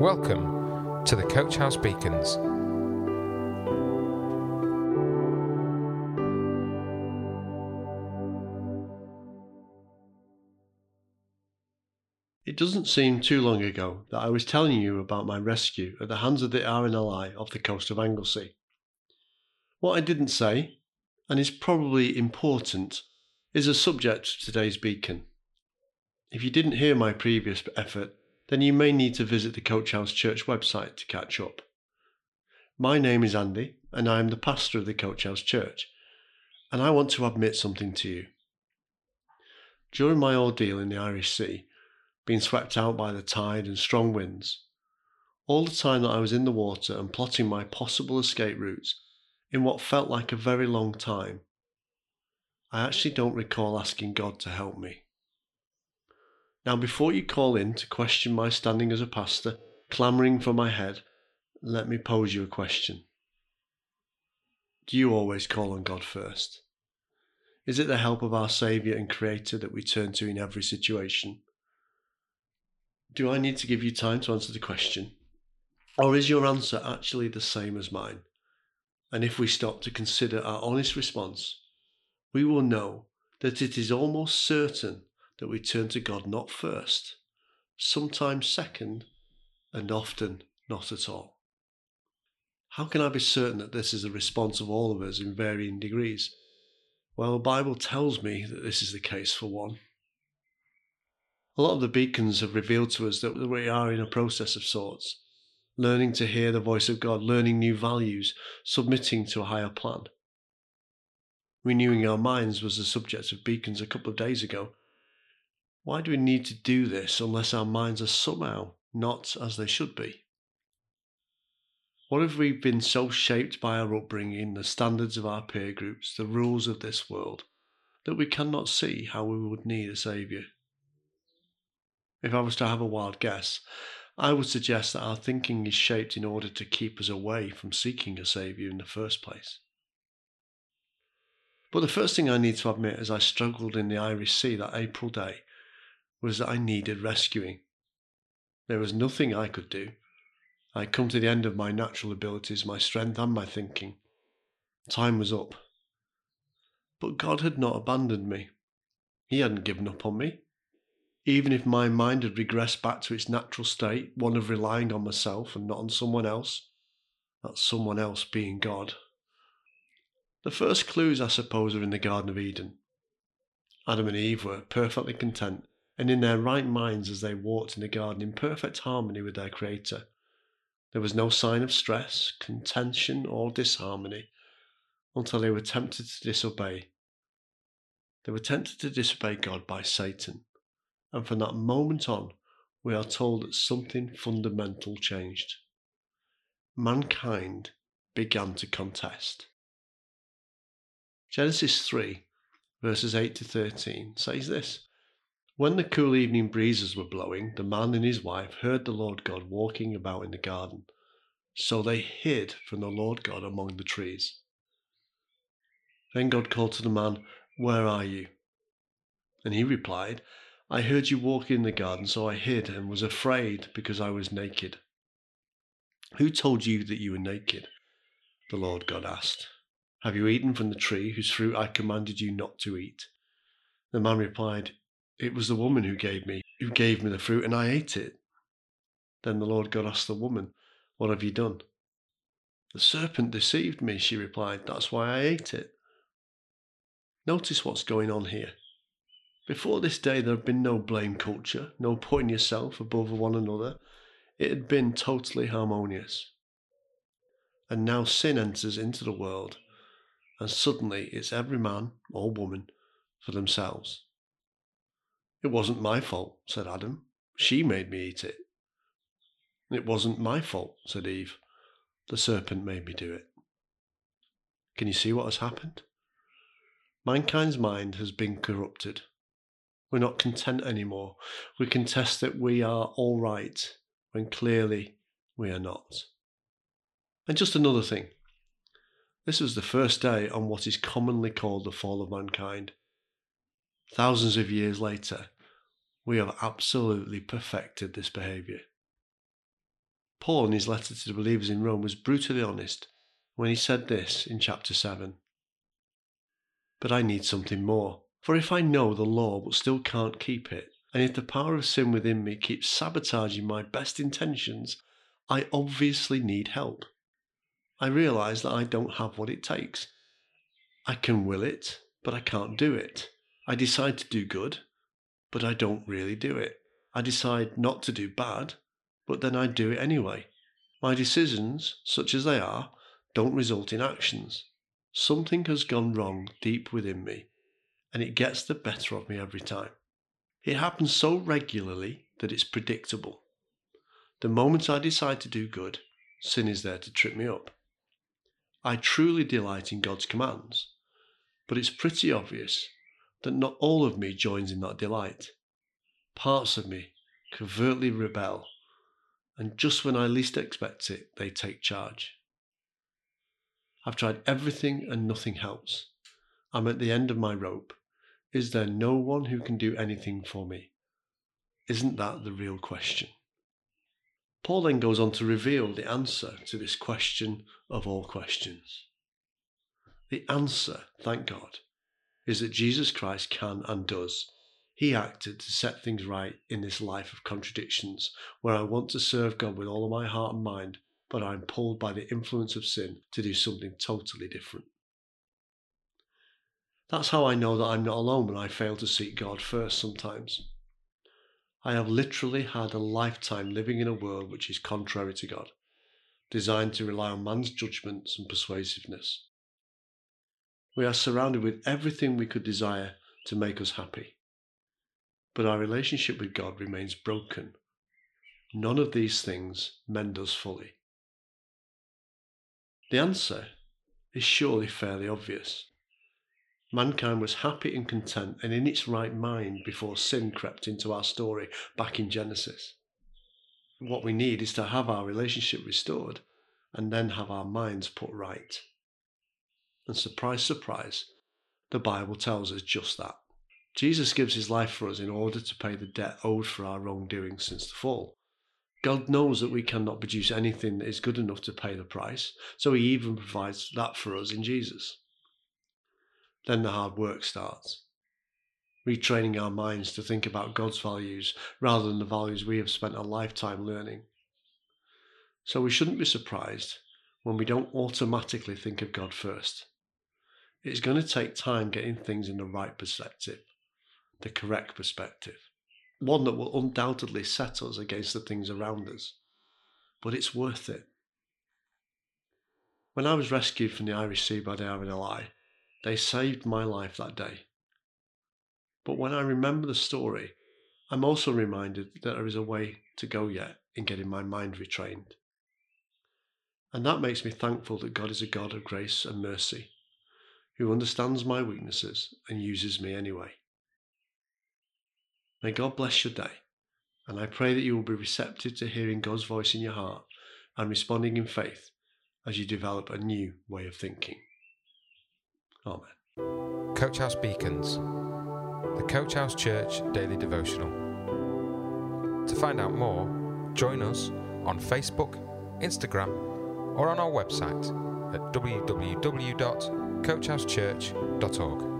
Welcome to the Coach House Beacons. It doesn't seem too long ago that I was telling you about my rescue at the hands of the RNLI off the coast of Anglesey. What I didn't say, and is probably important, is a subject of today's beacon. If you didn't hear my previous effort, then you may need to visit the Coach House Church website to catch up. My name is Andy, and I am the pastor of the Coach House Church, and I want to admit something to you. During my ordeal in the Irish Sea, being swept out by the tide and strong winds. All the time that I was in the water and plotting my possible escape routes in what felt like a very long time, I actually don't recall asking God to help me. Now, before you call in to question my standing as a pastor, clamouring for my head, let me pose you a question. Do you always call on God first? Is it the help of our Saviour and Creator that we turn to in every situation? Do I need to give you time to answer the question? Or is your answer actually the same as mine? And if we stop to consider our honest response, we will know that it is almost certain that we turn to God not first, sometimes second, and often not at all. How can I be certain that this is the response of all of us in varying degrees? Well, the Bible tells me that this is the case for one. A lot of the beacons have revealed to us that we are in a process of sorts, learning to hear the voice of God, learning new values, submitting to a higher plan. Renewing our minds was the subject of beacons a couple of days ago. Why do we need to do this unless our minds are somehow not as they should be? What if we've been so shaped by our upbringing, the standards of our peer groups, the rules of this world, that we cannot see how we would need a Saviour? If I was to have a wild guess, I would suggest that our thinking is shaped in order to keep us away from seeking a Saviour in the first place. But the first thing I need to admit as I struggled in the Irish Sea that April day was that I needed rescuing. There was nothing I could do. I had come to the end of my natural abilities, my strength, and my thinking. Time was up. But God had not abandoned me. He hadn't given up on me even if my mind had regressed back to its natural state, one of relying on myself and not on someone else, that someone else being God. The first clues, I suppose, are in the Garden of Eden. Adam and Eve were perfectly content and in their right minds as they walked in the garden in perfect harmony with their Creator. There was no sign of stress, contention, or disharmony until they were tempted to disobey. They were tempted to disobey God by Satan and from that moment on, we are told that something fundamental changed. Mankind began to contest. Genesis 3, verses 8 to 13 says this When the cool evening breezes were blowing, the man and his wife heard the Lord God walking about in the garden. So they hid from the Lord God among the trees. Then God called to the man, Where are you? And he replied, I heard you walking in the garden, so I hid and was afraid because I was naked. Who told you that you were naked? The Lord God asked. Have you eaten from the tree whose fruit I commanded you not to eat? The man replied, It was the woman who gave me, who gave me the fruit, and I ate it. Then the Lord God asked the woman, What have you done? The serpent deceived me, she replied. That's why I ate it. Notice what's going on here. Before this day, there had been no blame culture, no putting yourself above one another. It had been totally harmonious. And now sin enters into the world, and suddenly it's every man or woman for themselves. It wasn't my fault, said Adam. She made me eat it. It wasn't my fault, said Eve. The serpent made me do it. Can you see what has happened? Mankind's mind has been corrupted. We're not content anymore. We contest that we are all right when clearly we are not. And just another thing this was the first day on what is commonly called the fall of mankind. Thousands of years later, we have absolutely perfected this behaviour. Paul, in his letter to the believers in Rome, was brutally honest when he said this in chapter 7 But I need something more. For if I know the law but still can't keep it, and if the power of sin within me keeps sabotaging my best intentions, I obviously need help. I realize that I don't have what it takes. I can will it, but I can't do it. I decide to do good, but I don't really do it. I decide not to do bad, but then I do it anyway. My decisions, such as they are, don't result in actions. Something has gone wrong deep within me, and it gets the better of me every time. It happens so regularly that it's predictable. The moment I decide to do good, sin is there to trip me up. I truly delight in God's commands, but it's pretty obvious that not all of me joins in that delight. Parts of me covertly rebel, and just when I least expect it, they take charge. I've tried everything and nothing helps. I'm at the end of my rope. Is there no one who can do anything for me? Isn't that the real question? Paul then goes on to reveal the answer to this question of all questions. The answer, thank God, is that Jesus Christ can and does. He acted to set things right in this life of contradictions, where I want to serve God with all of my heart and mind, but I'm pulled by the influence of sin to do something totally different. That's how I know that I'm not alone when I fail to seek God first sometimes. I have literally had a lifetime living in a world which is contrary to God, designed to rely on man's judgments and persuasiveness. We are surrounded with everything we could desire to make us happy. But our relationship with God remains broken. None of these things mend us fully. The answer is surely fairly obvious. Mankind was happy and content and in its right mind before sin crept into our story back in Genesis. What we need is to have our relationship restored and then have our minds put right. And surprise, surprise, the Bible tells us just that. Jesus gives his life for us in order to pay the debt owed for our wrongdoing since the fall. God knows that we cannot produce anything that is good enough to pay the price, so he even provides that for us in Jesus. Then the hard work starts. Retraining our minds to think about God's values rather than the values we have spent a lifetime learning. So we shouldn't be surprised when we don't automatically think of God first. It's going to take time getting things in the right perspective, the correct perspective, one that will undoubtedly set us against the things around us. But it's worth it. When I was rescued from the Irish Sea by the RNLI, they saved my life that day. But when I remember the story, I'm also reminded that there is a way to go yet in getting my mind retrained. And that makes me thankful that God is a God of grace and mercy, who understands my weaknesses and uses me anyway. May God bless your day, and I pray that you will be receptive to hearing God's voice in your heart and responding in faith as you develop a new way of thinking. Amen. Coach House Beacons, the Coach House Church Daily Devotional. To find out more, join us on Facebook, Instagram, or on our website at www.coachhousechurch.org.